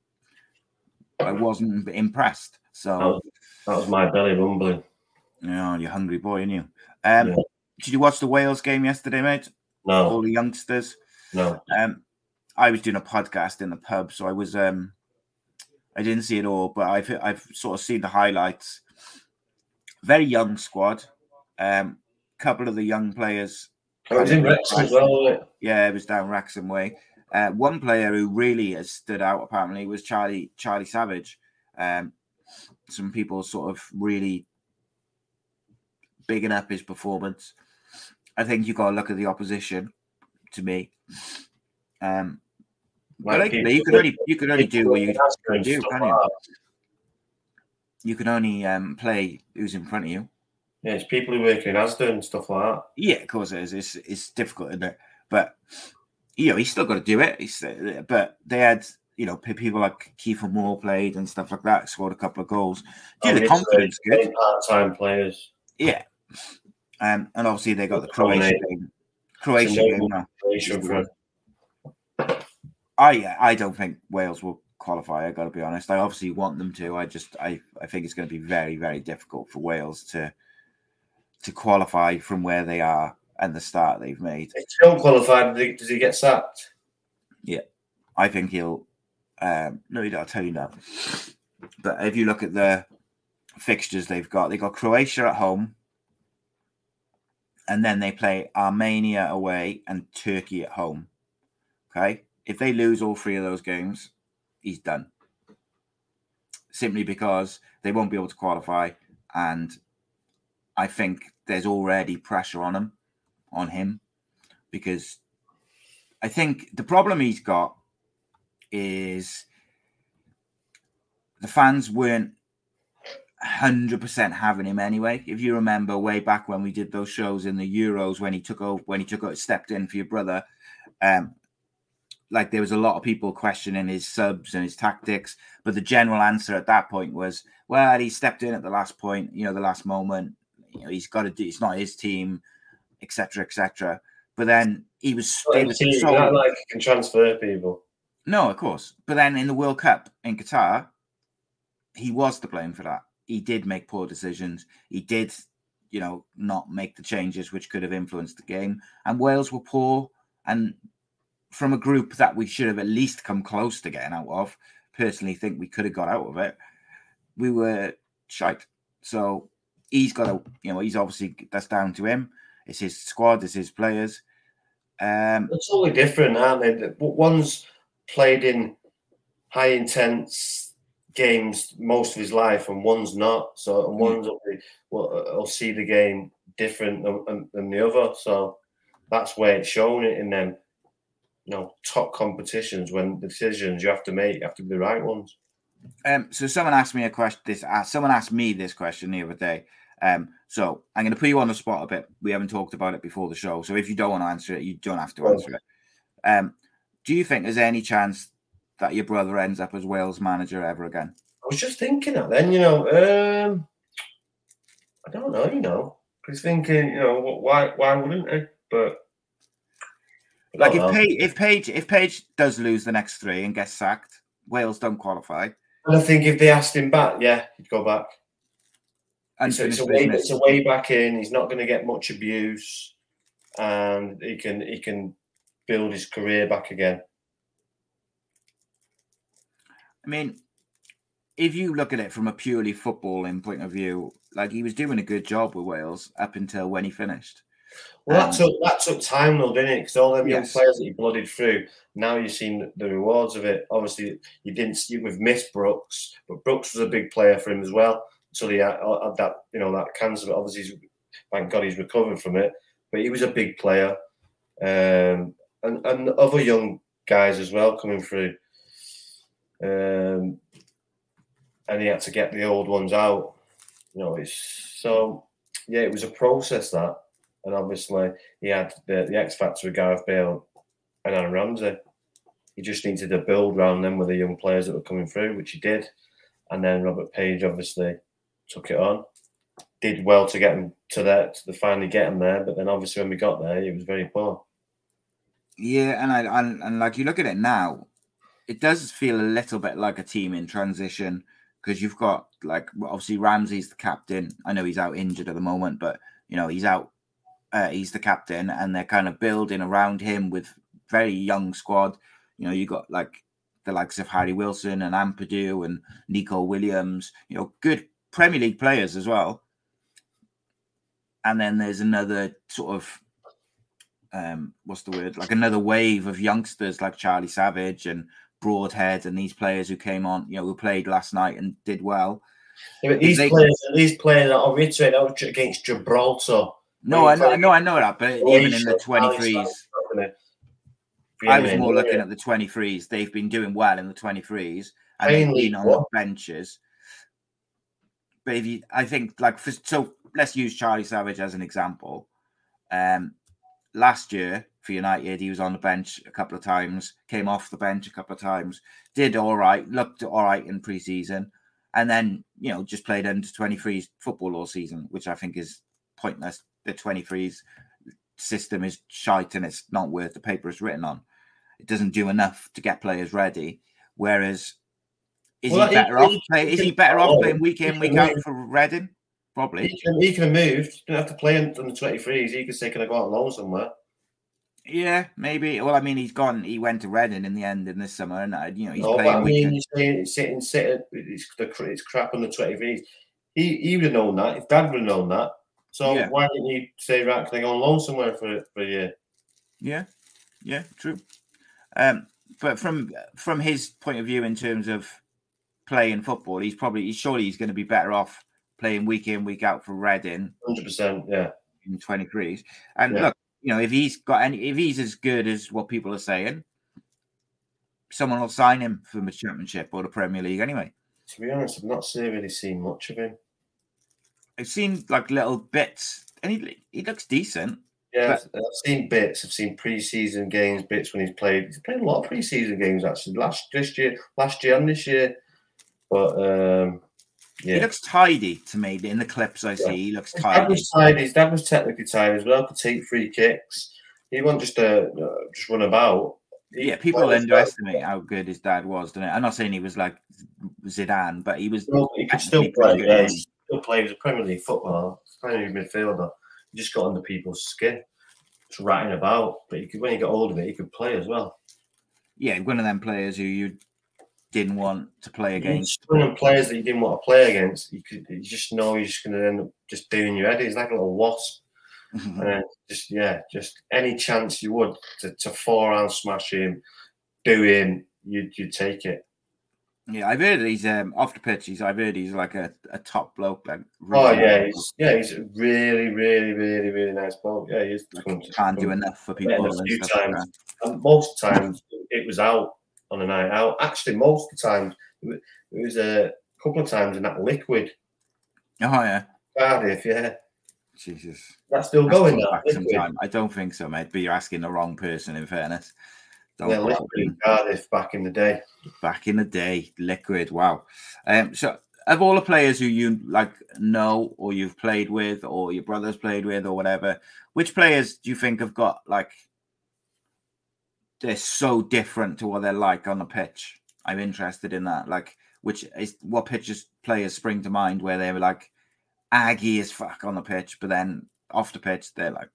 I wasn't impressed. That So, was, that was my belly rumbling. you know, you're hungry boy, aren't you? Um, Yeah. Did you watch the Wales game yesterday, mate? All the youngsters. no. Um, I was doing a podcast in the pub, so I was um, I didn't see it all, but I've I've sort of seen the highlights. Very young squad. Um, couple of the young players. I was in Wrexham as well, it? Yeah, it was down Wrexham way. Uh, one player who really has stood out apparently was Charlie Charlie Savage. Um, some people sort of really bigging up his performance. I think you got to look at the opposition. To me, um, Like you can only you can only do what you can do, can you? You can only um, play who's in front of you. Yeah, it's people who work in Asda and stuff like that. Yeah, of course it is. It's it's difficult, isn't it? But you know, he's still got to do it. He's, but they had you know people like Kiefer Moore played and stuff like that. Scored a couple of goals. Yeah, the Obviously, confidence good. Part-time players. Yeah, um, and obviously they got the. Croatia game. Croatia game. I I don't think Wales will qualify. I got to be honest. I obviously want them to. I just I I think it's going to be very very difficult for Wales to to qualify from where they are and the start they've made. If he don't qualify, does he, does he get sacked? Yeah, I think he'll. Um, no, I'll tell you now. But if you look at the fixtures they've got, they got Croatia at home, and then they play Armenia away and Turkey at home. Okay, if they lose all three of those games, he's done. Simply because they won't be able to qualify, and I think there's already pressure on him, on him, because I think the problem he's got is the fans weren't 100% having him anyway. If you remember way back when we did those shows in the Euros when he took over, when he took over, stepped in for your brother, um, like there was a lot of people questioning his subs and his tactics, but the general answer at that point was, well, he stepped in at the last point, you know, the last moment. You know, he's got to do. It's not his team, etc., etc. But then he was, Well, was team, so- not like can transfer people. no, of course. But then in the World Cup in Qatar, he was to blame for that. He did make poor decisions. He did, you know, not make the changes which could have influenced the game. And Wales were poor. And from a group that we should have at least come close to getting out of, personally think we could have got out of it. We were shite. So he's got to, you know, he's obviously that's down to him. It's his squad, it's his players. Um, It's totally different, aren't they? One's played in high intense games most of his life, and one's not. So, and one's will, be, will, will see the game different than, than- the other. So, that's where it's shown it in them, you know, top competitions when the decisions you have to make have to be the right ones. Um, so someone asked me a question. This uh, someone asked me this question the other day. Um, so I'm going to put you on the spot a bit. We haven't talked about it before the show, so if you don't want to answer it, you don't have to answer it. Um, do you think there's any chance that your brother ends up as Wales manager ever again? I was just thinking that then, you know, um, I don't know, you know, because thinking, you know, why why wouldn't he? But Like if. Page, if Page if Page does lose the next three and gets sacked, Wales don't qualify. And I think if they asked him back, yeah, he'd go back. And So it's a way, it's a way back in. He's not going to get much abuse, and he can he can build his career back again. I mean, if you look at it from a purely footballing point of view, like he was doing a good job with Wales up until when he finished. Well, Um, that took that took time though, didn't it? Because all them young Yes. players that he blooded through, now you've seen the rewards of it. Obviously, you didn't see we've missed Brooks, but Brooks was a big player for him as well. Until he had, had that, you know, that cancer. But obviously, he's, thank God he's recovered from it. But he was a big player, um, and and other young guys as well coming through. Um, and he had to get the old ones out. You know, it's so yeah, it was a process that, and obviously he had the, the X factor with Gareth Bale and Aaron Ramsey. He just needed to build around them with the young players that were coming through, which he did. And then Robert Page obviously took it on, did well to get him to that to finally get him there. But then obviously when we got there, he was very poor. Yeah, and I and, and like you look at it now, it does feel a little bit like a team in transition because you've got like obviously Ramsey's the captain. I know he's out injured at the moment, but you know he's out. Uh, he's the captain, and they're kind of building around him with very young squad. You know, you got like the likes of Harry Wilson and Ampadu and Nico Williams. You know, good Premier League players as well. And then there's another sort of um, what's the word? Like another wave of youngsters like Charlie Savage and Broadhead and these players who came on, you know, who played last night and did well. Yeah, these they- players, these players, I'll reiterate, that was against Gibraltar. No, I know, I know, I know that, but even in the 23s, I was more looking at the 23s. They've been doing well in the 23s and they've been on the benches. But if you, I think, like, for, so let's use Charlie Savage as an example. Um, last year for United, he was on the bench a couple of times, came off the bench a couple of times, did all right, looked all right in preseason, and then, you know, just played under 23s football all season, which I think is pointless. The 23s system is shite and it's not worth the paper it's written on. It doesn't do enough to get players ready. Whereas, is Well, he he- better off? he- Play, is he he better oh, off playing week in, week out move. for Reading? Probably. He can, he can have moved. Don't have to play on the 23s. He can say, can I go out on loan somewhere? Yeah, maybe. Well, I mean, he's gone. He went to Reading in the end in this summer, and uh, you know he's No, but playing. I mean, in- you're saying sitting, sitting, it's, the, it's crap on the 23s. He, he would have known that. His dad would have known that. So Yeah. why didn't he say, right, can I go on loan somewhere for, for a year? Yeah, yeah, true. Um, but from from his point of view, in terms of playing football, he's probably he's surely he's going to be better off playing week in, week out for Reading 100%, yeah. in twenty threes. And Yeah. look, you know, if he's got any, if he's as good as what people are saying, someone will sign him for the Championship or the Premier League anyway. To be honest, I've not really seen much of him. I've seen like little bits, and he he looks decent. Yeah, I've, I've seen bits. I've seen preseason games, bits when he's played. He's played a lot of preseason games actually. Last this year, last year and this year. But um, yeah, he looks tidy to me in the clips I see. Yeah. He looks tidy. Dad was tidy. His dad was technically tidy as well. Could take free kicks. He wasn't just uh, just run about. He yeah, people underestimate how good his dad was. Don't it? I'm not saying he was like Zidane, but he was. No, he could still play. Yeah, he still play. He was a Premier League footballer, Premier League midfielder. He just got under people's skin, just ratting about. But he could, when he got older, he could play as well. Yeah, one of them players who you didn't want to play against. Players that you didn't want to play against. You could you just know you're just going to end up just doing your head. He's like a little wasp. Mm-hmm. And just yeah, just any chance you would to, to forehand smash him, do him, you'd you take it. Yeah, I've heard he's um off the pitch. He's I've heard he's like a, a top bloke. Like really oh yeah, he's yeah, he's a really, really, really, really nice bloke. Yeah, he's like, can't do enough for people. Yeah, a few times, like most times it was out on a night out. Actually, most of the time it was a couple of times in that liquid. Oh yeah, Cardiff, yeah. Jesus, that's still That's going now. Sometime. I don't think so, mate. But you're asking the wrong person. In fairness, don't yeah, liquid Cardiff back in the day. Back in the day, liquid. Wow. Um, so of all the players who you like know or you've played with or your brothers played with or whatever, which players do you think have got like they're so different to what they're like on the pitch? I'm interested in that. Like, which is what pitches players spring to mind where they were like aggy as fuck on the pitch, but then off the pitch they're like,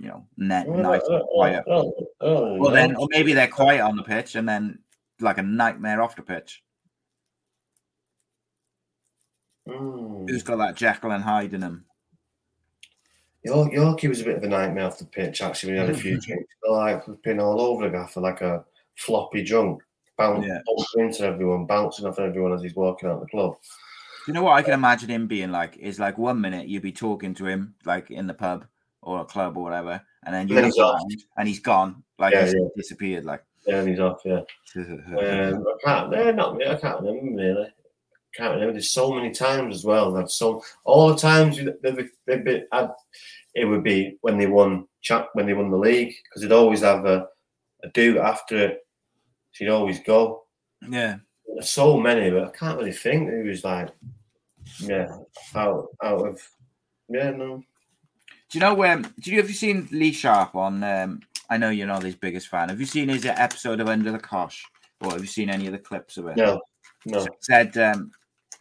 you know, net nice and uh, quiet. Oh, oh, well, then, or maybe they're quiet on the pitch and then like a nightmare off the pitch. Mm. Who's got that Jekyll and Hyde in him? York, Yorkie was a bit of a nightmare off the pitch. Actually, we had a few drinks, like been all over the gaffer like a floppy drunk, bouncing yeah. into everyone, bouncing off everyone as he's walking out the club. You know what I can imagine him being like is like one minute you'd be talking to him like in the pub or a club or whatever, and then you and, he's, and he's gone, like yeah, he's yeah. disappeared, like yeah, and he's off, yeah. um, I can't, no, not I can't remember really. Can't remember. There's so many times as well. That so all the times they've, they've been, I'd, it would be when they won when they won the league because they'd always have a, a do after it. You'd always go. Yeah so many, but I can't really think who was like, yeah, out out of, yeah, no. Do you know when? Um, do you have you seen Lee Sharpe on? Um, I know you're not his biggest fan. Have you seen his episode of Under the Cosh, or have you seen any of the clips of it? No, no. So said um,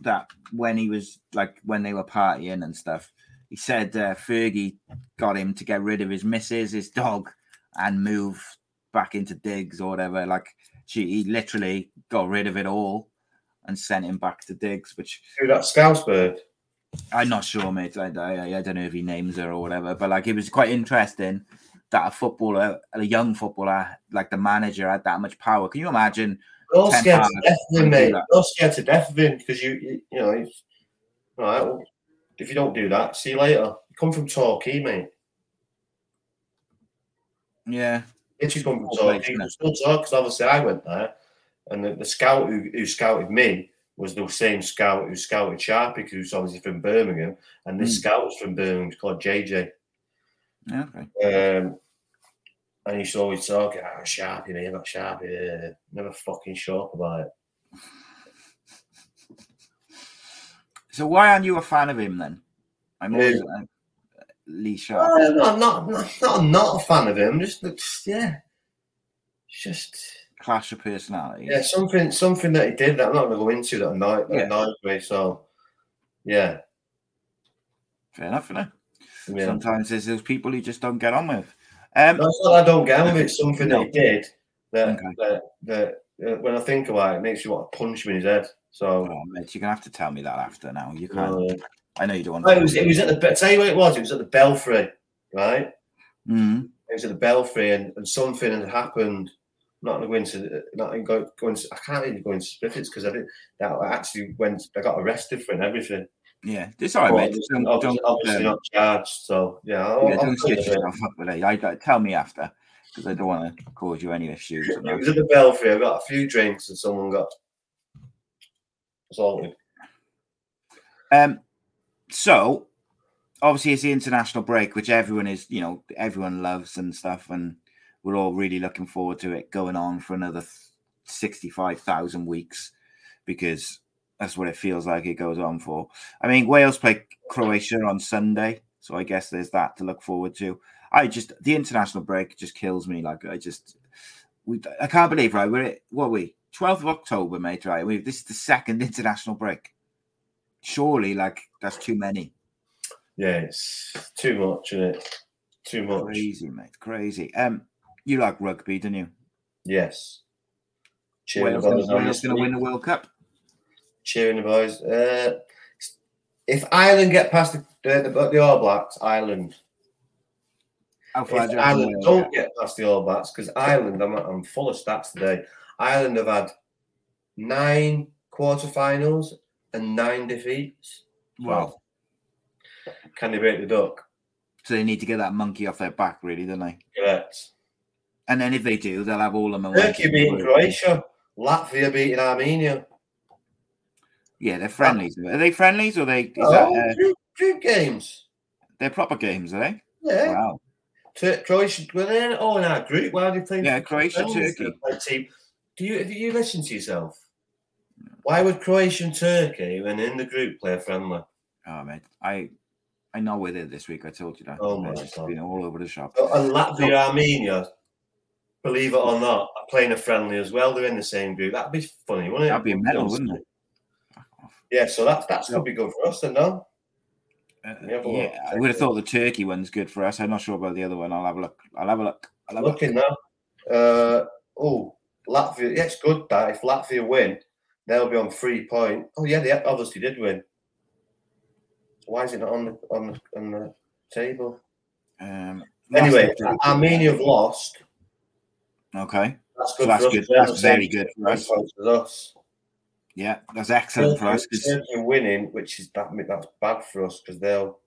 that when he was like when they were partying and stuff, he said uh, Fergie got him to get rid of his missus, his dog, and move back into digs or whatever. Like she he literally got rid of it all and sent him back to digs. Which who that Scousebird? I'm not sure, mate. I, I, I don't know if he names her or whatever, but like it was quite interesting that a footballer, a young footballer, like the manager, had that much power. Can you imagine? You're scared to death of him, mate. You're scared to death of him because you, you, you know, all right. Well, if you don't do that, see you later. You come from Torquay, mate. Yeah, Itchy's come from Torquay. Still talk because obviously I went there, and the, the scout who, who scouted me was the same scout who scouted Sharpie, who's obviously from Birmingham, and this mm. scout was from Birmingham. It's called JJ. Okay. Um, and used to always talk, oh, Sharpie, me, not Sharpie. Never fucking sure about it. So why aren't you a fan of him then? I'm always, uh, Lee Sharpe? No, I'm not, not, not, I'm not a fan of him. Just, just yeah, just clash of personalities. Yeah, something, something that he did that I'm not going to go into that annoyed, that yeah. annoyed me. So, yeah, fair enough, you know. Yeah. Sometimes there's those people who just don't get on with. Um, That's not I don't get with. It's something no. that he did that, okay. that, that uh, when I think about it, it makes you want to punch him in his head. So, oh, mate, you're gonna have to tell me that after now. You can't. I know you don't want. to. it was. It was at the. Tell you what it was. It was at the Belfry, right? Mm-hmm. It was at the Belfry, and, and something had happened. I'm Not going to. Not going. going to, I can't even go into specifics because I did. That I actually went. I got arrested for and everything. Yeah, it's all right, mate. Don't, obviously, don't, obviously um, not charged. So yeah, I'll, yeah don't stitch yourself up with it. I, I, tell me after because I don't want to cause you any issues. it was at the Belfry. I got a few drinks and someone got assaulted. Um, so obviously it's the international break, which everyone is, you know, everyone loves and stuff, and we're all really looking forward to it going on for another sixty-five thousand weeks because that's what it feels like it goes on for. I mean, Wales play Croatia on Sunday, so I guess there's that to look forward to. I just the international break just kills me. Like I just, we I can't believe right. We're what are we twelfth of October, mate. Right, we this is the second international break. Surely, like that's too many. Yeah, it's too much, isn't it? Too much. Crazy, mate. Crazy. Um, you like rugby, don't you? Yes. Cheering Wales, Wales going to win the World Cup. Cheering the boys. Uh, if Ireland get past the, the, the All Blacks, Ireland. How far if Ireland don't get past the All Blacks, because Ireland, I'm, I'm full of stats today. Ireland have had nine quarterfinals and nine defeats. Wow. Can they break the duck? So they need to get that monkey off their back, really, don't they? Correct. And then if they do, they'll have all the momentum. Turkey beating Croatia, Latvia beating Armenia. Yeah, they're friendlies. Are they friendlies or are they? oh, that, uh, group, group, games. They're proper games, are they? Yeah. Wow. Tur- Croatia, well, they're all in our group. Why do you think? Yeah, Croatia, Turkey. Team. Do you, do you listen to yourself? Why would Croatia and Turkey, when in the group, play a friendly? Oh, mate, I I know we're there this week. I told you that. Oh my just god! Been all over the shop. Oh, and Latvia, Armenia, believe it or not, are playing a friendly as well. They're in the same group. That'd be funny, wouldn't it? That'd be a medal, wouldn't it? Yeah, so that's that's gonna be good for us, then, no? Uh, yeah, I would have thought the Turkey one's good for us. I'm not sure about the other one. I'll have a look. I'll have a look. I'll have Looking a look. now. Uh, oh, Latvia. Yeah, it's good that if Latvia win, they'll be on three point. Oh yeah, they obviously did win. Why is it not on the on the, on the table? Um, anyway, Armenia have lost. Okay, that's good. So that's good. That's very good for us. Yeah, that's excellent for us. Turkey winning, which is that that's bad for us because they'll.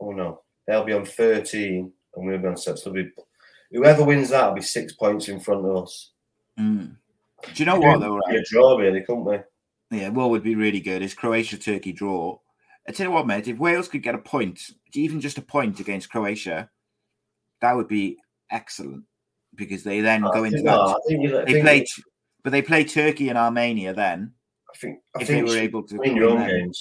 Oh no, they'll be on thirteen, and we'll be on six. So be whoever wins that will be six points in front of us. Mm. Do you know what though? Right? A draw, really, couldn't we? Yeah, what would be really good is Croatia Turkey draw. I tell you what, mate, if Wales could get a point, even just a point against Croatia, that would be excellent because they then go into that. they play, but they play Turkey and Armenia then. I think I if think they were able to win your own games.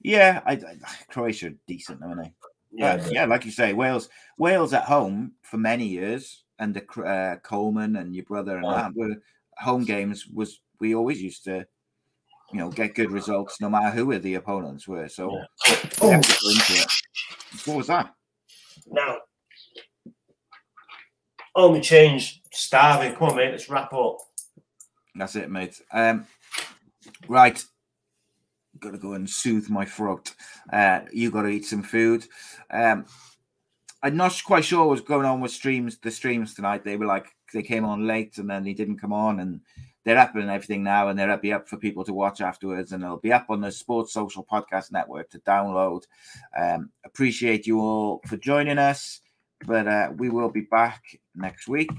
Yeah, I, I, Croatia decent, aren't they? Yeah, uh, yeah, like you say, Wales, Wales at home for many years under uh, Coleman and your brother and that were home games was we always used to you know, get good results no matter who the opponents were. So yeah. oh. What was that? Now, only change starving. Come on, mate. Let's wrap up. That's it, mate. Um, right. Got to go and soothe my throat. Uh, you got to eat some food. Um, I'm not quite sure what's going on with streams. The streams tonight, they were like they came on late and then they didn't come on, and they're up and everything now, and they'll be up for people to watch afterwards, and it'll be up on the Sports Social Podcast Network to download. Um, appreciate you all for joining us, but uh, we will be back next week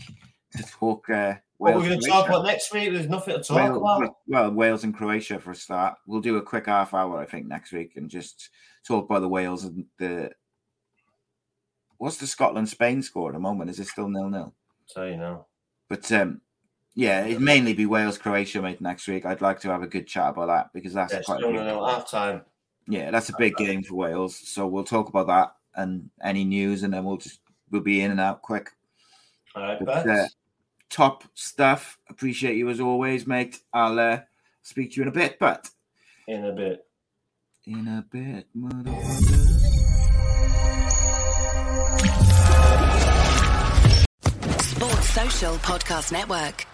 to talk. Uh, what we're going to talk about next week? There's nothing to talk Wales, about. Well, Wales and Croatia for a start. We'll do a quick half hour, I think, next week, and just talk about the Wales and the. What's the Scotland Spain score at the moment? Is it still nil nil? So you know. But um, yeah, it'd mainly be Wales Croatia mate next week. I'd like to have a good chat about that because that's yeah, quite a big, half time. Yeah, that's a big game for Wales. So we'll talk about that and any news, and then we'll just we'll be in and out quick. All right, but, uh, top stuff. Appreciate you as always, mate. I'll uh, speak to you in a bit, but in a bit, in a bit, motherfucker. Sports Social Podcast Network.